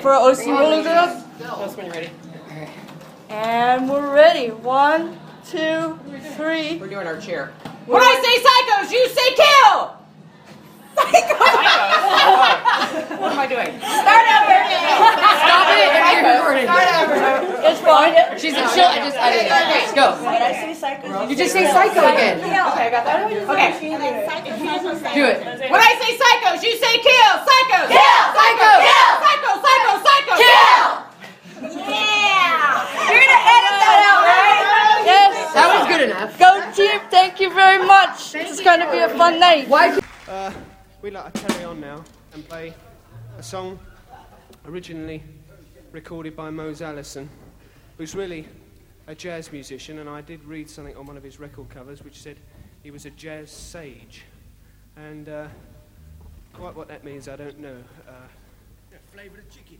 For OC Roller Girls? Us when you're ready. And we're ready. One, two, three. We're doing our chair. When I say psychos, you say kill! What am I doing? Start over Stop it! I'm recording. Start over. It's fine. She's a chill. I just edited it. Let's go. When I say psycho, You just say psycho again. Okay, I got that. Okay. Do it. When I say psychos, you say kill! Psychos! Kill! Psycho! Kill! Psycho! Psycho! Psycho! Kill! Yeah! You're gonna edit that out, right? Yes. That was good enough. Go team. Thank you very much. This is going to be a fun night. Why? We'd like to carry on now and play a song originally recorded by Mose Allison, who's really a jazz musician, and I did read something on one of his record covers which said he was a jazz sage. And uh, quite what that means, I don't know. Uh, flavour of chicken.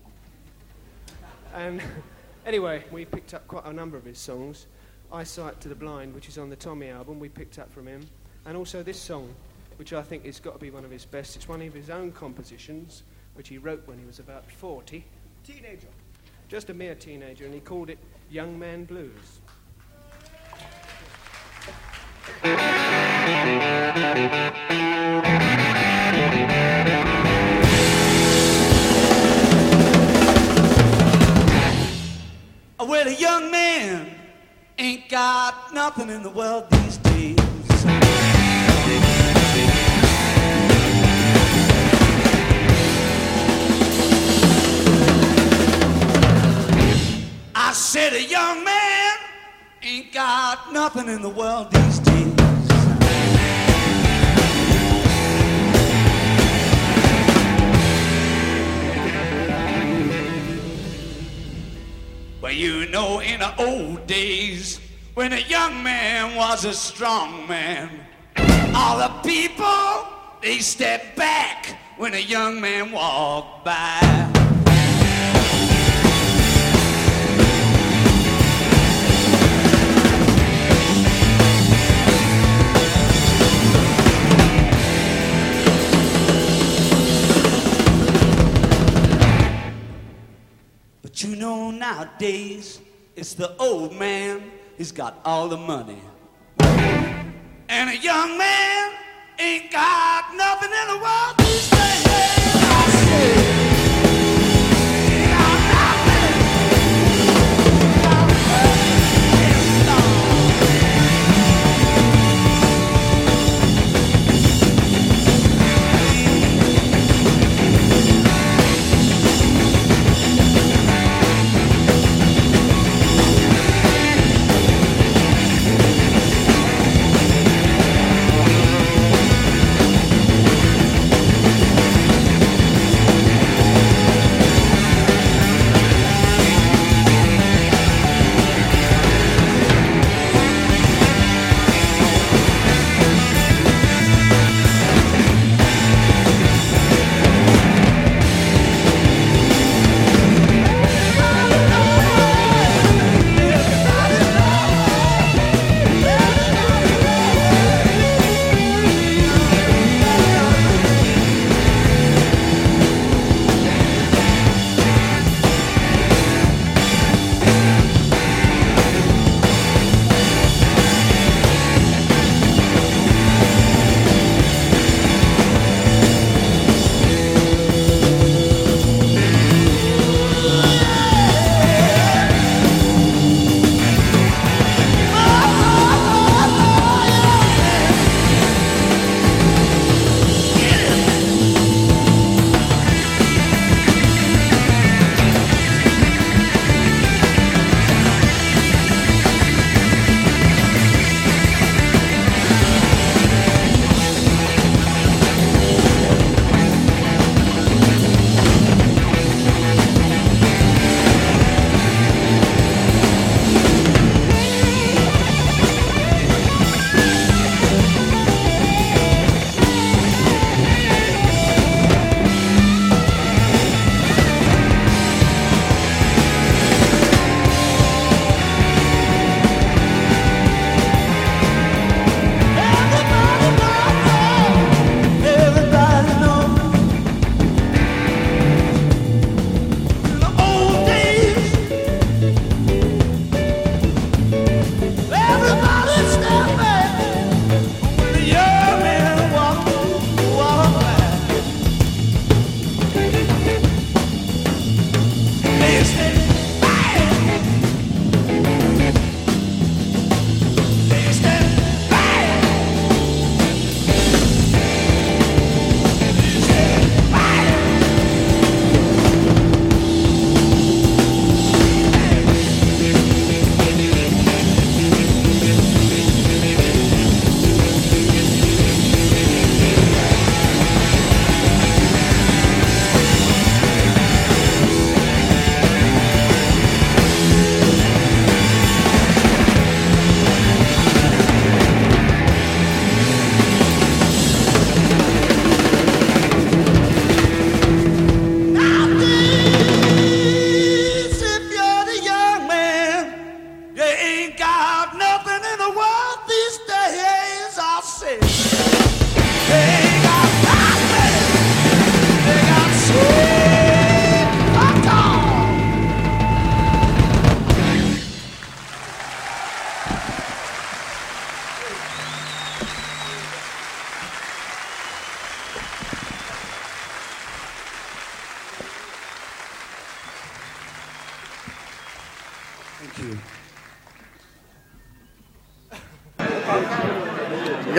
And anyway, we picked up quite a number of his songs. Eyesight to the Blind, which is on the Tommy album, we picked up from him. And also this song, which I think has got to be one of his best. It's one of his own compositions, which he wrote when he was about 40. Teenager. Just a mere teenager, and he called it Young Man Blues. Well, a young man ain't got nothing in the world said a young man ain't got nothing in the world these days. Well, you know, in the old days, when a young man was a strong man, all the people, they stepped back when a young man walked by. Nowadays it's the old man who's got all the money. And a young man ain't got nothing in the world these days.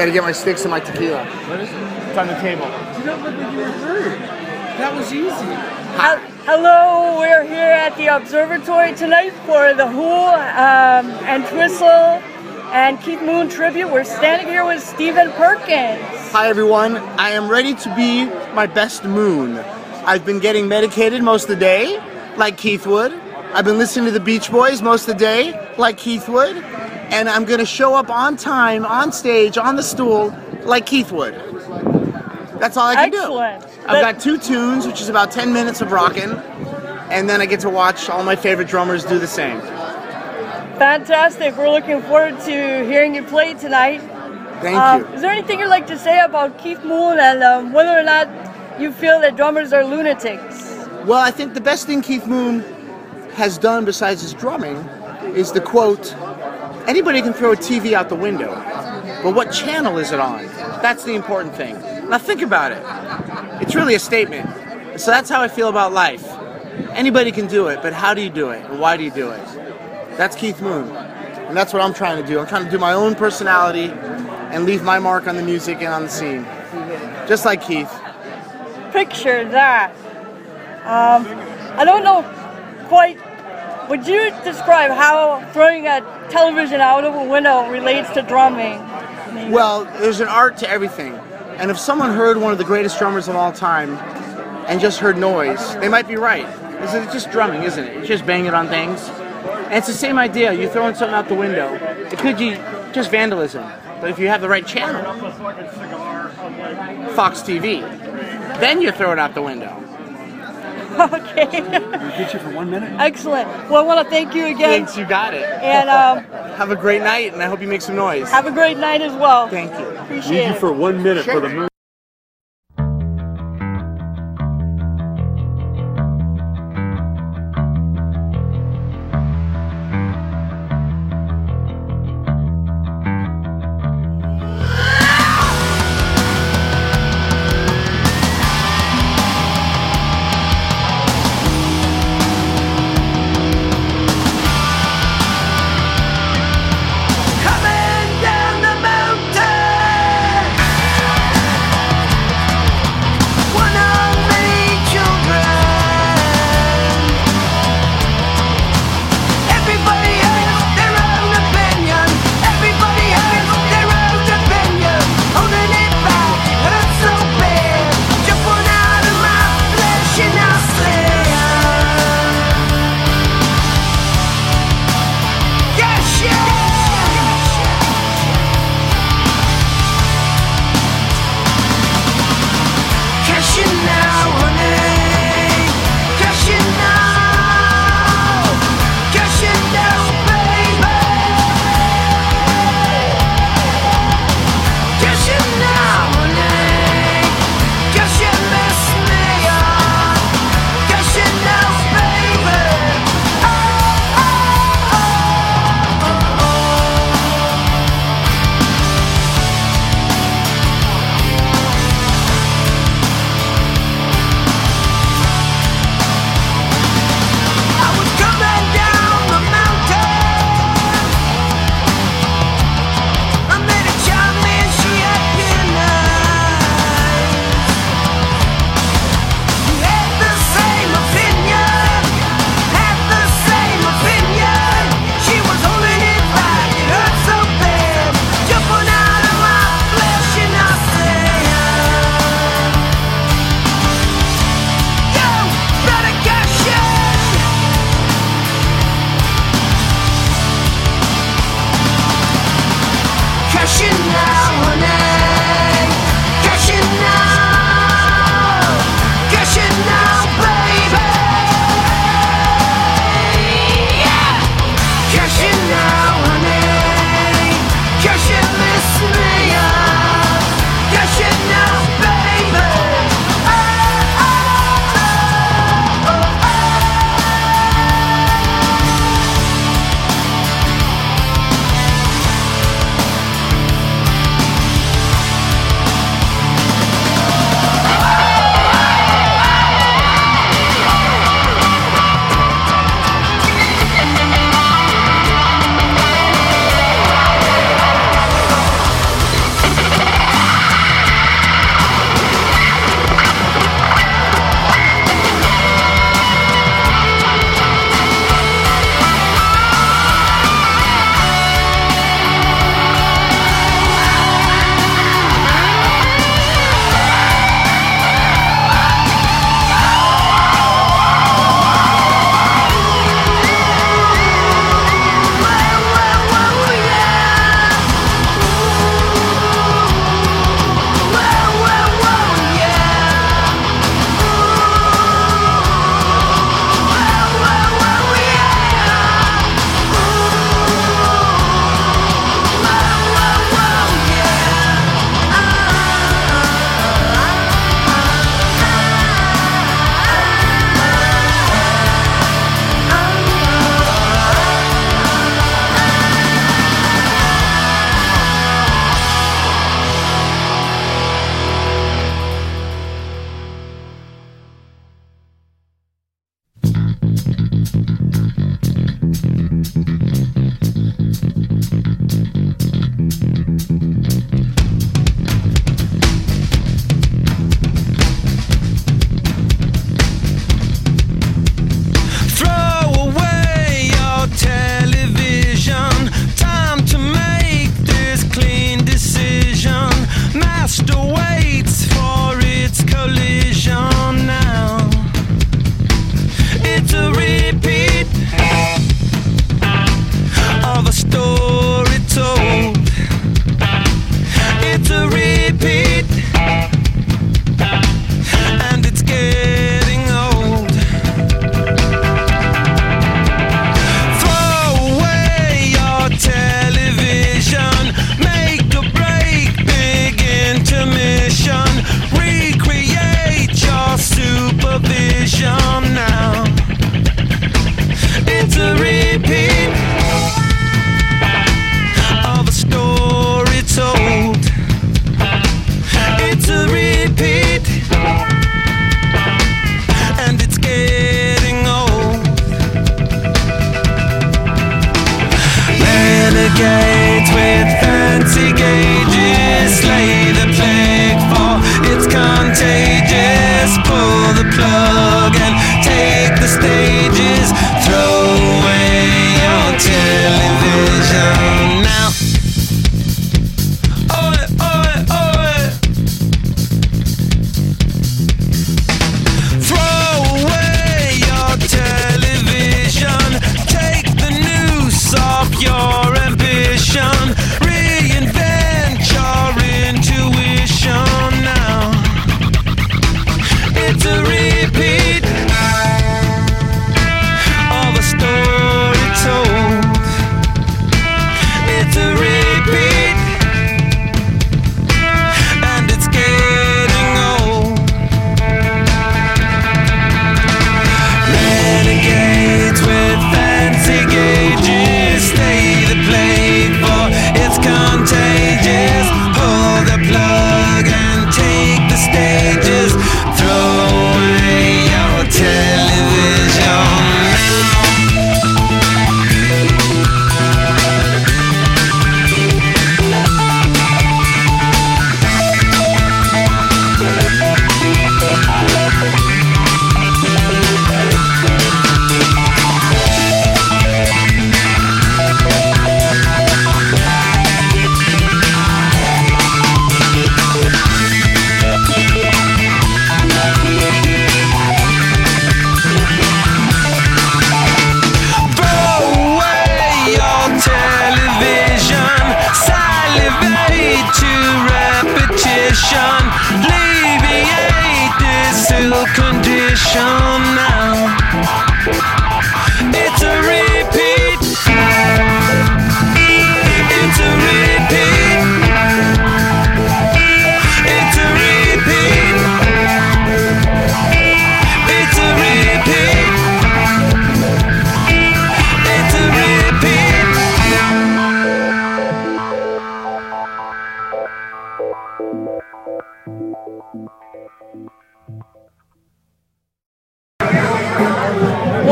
Gotta get my sticks and my tequila. What is it? It's on the table. You don't look at your food? That was easy. Hel- Hello, we're here at the observatory tonight for the Who um, Entwistle and Keith Moon tribute. We're standing here with Stephen Perkins. Hi everyone, I am ready to be my best moon. I've been getting medicated most of the day, like Keith would. I've been listening to the Beach Boys most of the day, like Keith would. And I'm gonna show up on time, on stage, on the stool, like Keith would. That's all I can Excellent. do. I've got two tunes, which is about 10 minutes of rocking, and then I get to watch all my favorite drummers do the same. Fantastic. We're looking forward to hearing you play tonight. Thank Um, you. is there anything you'd like to say about Keith Moon and um, whether or not you feel that drummers are lunatics? Well, I think the best thing Keith Moon has done besides his drumming is the quote anybody can throw a TV out the window, but what channel is it on? That's the important thing. Now think about it. It's really a statement. So that's how I feel about life. Anybody can do it, but how do you do it? Why do you do it? That's Keith Moon. And that's what I'm trying to do. I'm trying to do my own personality and leave my mark on the music and on the scene. Just like Keith. Picture that. Um, I don't know quite. Would you describe how throwing a television out of a window relates to drumming? Well, there's an art to everything. And if someone heard one of the greatest drummers of all time and just heard noise, they might be right. It's just drumming, isn't it? It's just banging on things. And it's the same idea. You're throwing something out the window. It could be just vandalism. But if you have the right channel, Fox TV, then you throw it out the window. okay. We'll get you for one minute. Excellent. Well, I want to thank you again. Thanks, you got it. And um, Have a great night, and I hope you make some noise. have a great night as well. Thank you. Appreciate it. Need you for one minute for the moon.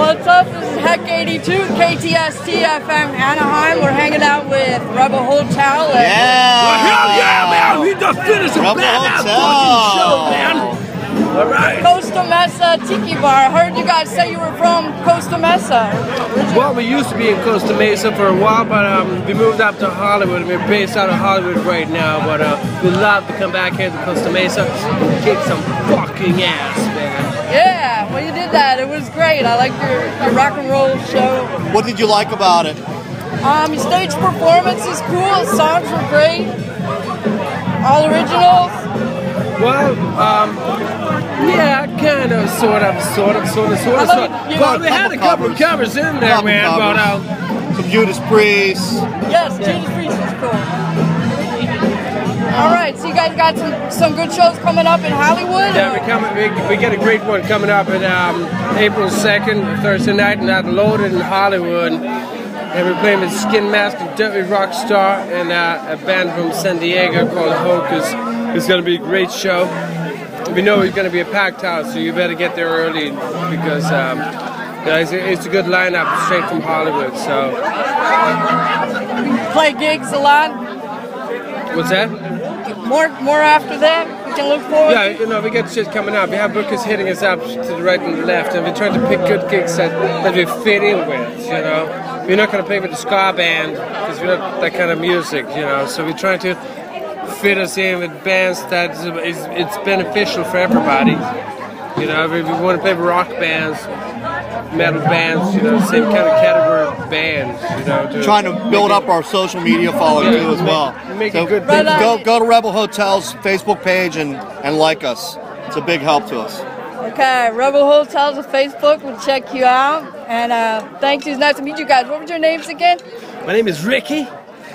What's up? This is Heck 82, KTST FM Anaheim. We're hanging out with Rebel Hotel. And Hell yeah, man! We just finished a Rebel badass Hotel. fucking show, man. All right. Costa Mesa Tiki Bar. I heard you guys say you were from Costa Mesa. Well, we used to be in Costa Mesa for a while, but um, we moved up to Hollywood. We're based out of Hollywood right now, but uh, we'd love to come back here to Costa Mesa and kick some fucking ass, man. Yeah, well, you did that. It was great. I liked your, your rock and roll show. What did you like about it? Um, stage performance is cool. Songs were great. All originals. Well, um, yeah, kind of, sort of, sort of, sort of, sort of. Sort of. you- Well, we had a couple of covers in there, Couple man, but covers. uh, Some Judas Priest. Yes, Judas Priest was cool. All right, so you guys got some, some good shows coming up in Hollywood? Yeah, we, come, we, we get a great one coming up at um, April 2nd, Thursday night, and at Loaded in Hollywood. And we're playing with Skin Mask and Dirty Rockstar and uh, a band from San Diego called Hocus. It's going to be a great show. We know it's going to be a packed house, so you better get there early because um, it's, a, it's a good lineup straight from Hollywood. So, play gigs a lot. what's that? More more after that. We can look forward. Yeah, you know, we get shit coming up. We have bookers hitting us up to the right and the left, and we're trying to pick good gigs that, that we fit in with, you know. We're not going to play with the ska band because we're not that kind of music, you know. So we're trying to fit us in with bands that is, is it's beneficial for everybody. You know, we, we want to play with rock bands, metal bands, you know, same kind of category of bands, you know. To Trying to build make up our social media following Yeah, too as make- well. make so good Right on. go go to Rebel Hotel's Facebook page and and like us. It's a big help to us. Okay, Rebel Hotels on Facebook. We'll check you out. And uh, thanks. It was nice to meet you guys. What were your names again? My name is Ricky.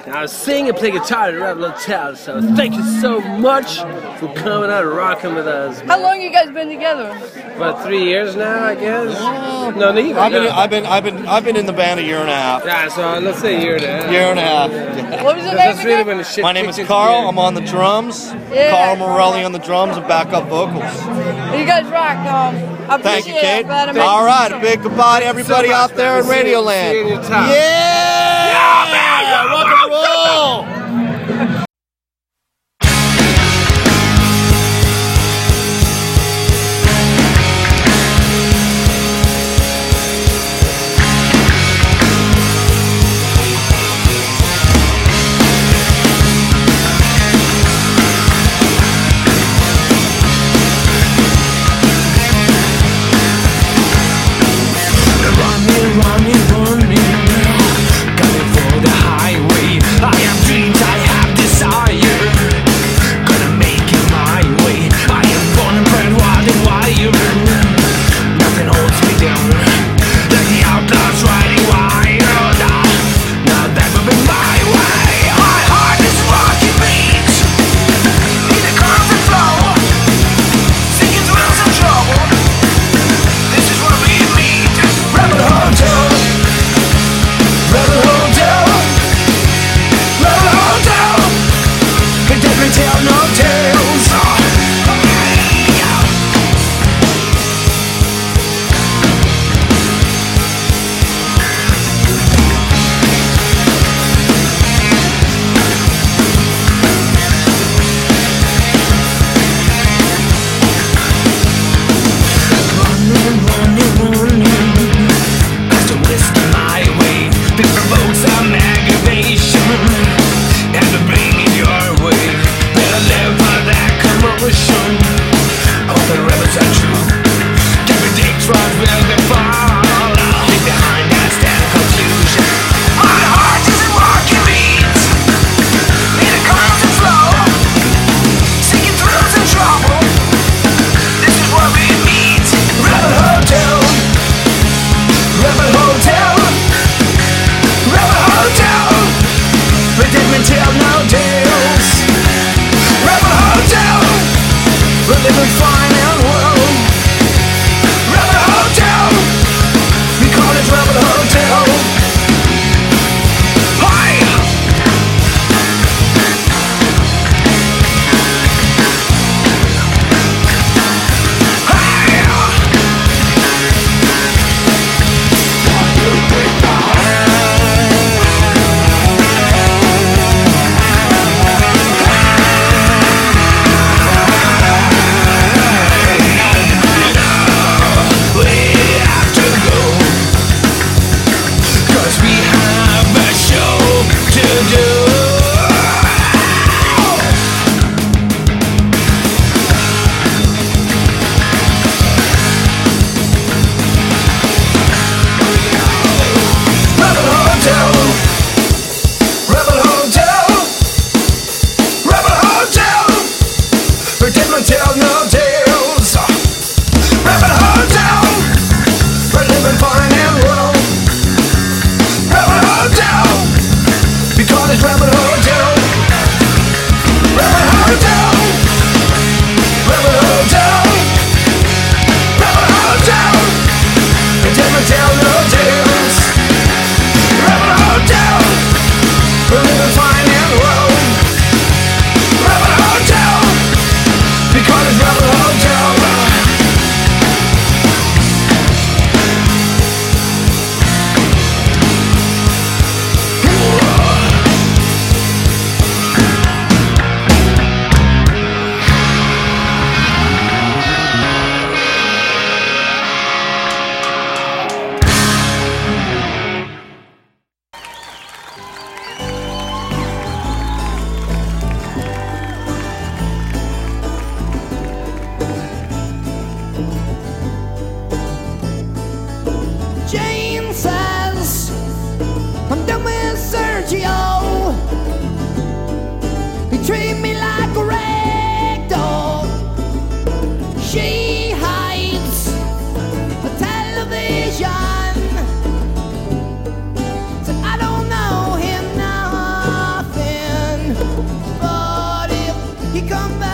And I sing and play guitar at Rebel Hotel. So thank you so much for coming out and rocking with us. How long you guys been together? About three years now, I guess. No, neither. I've been no. I've been I've been I've been in the band a year and a half. Yeah, so let's say a year and a half. Year and a half. What was your name That's really again? shit My name is Carl. I'm on the drums. Yeah. Carl Morelli on the drums and backup vocals. You guys rock. Um, I appreciate Thank you, Kate. it. Glad I met All you. right, a big goodbye to everybody much, out there in man. See you- Radioland. see Yeah! Rock and roll! He come back.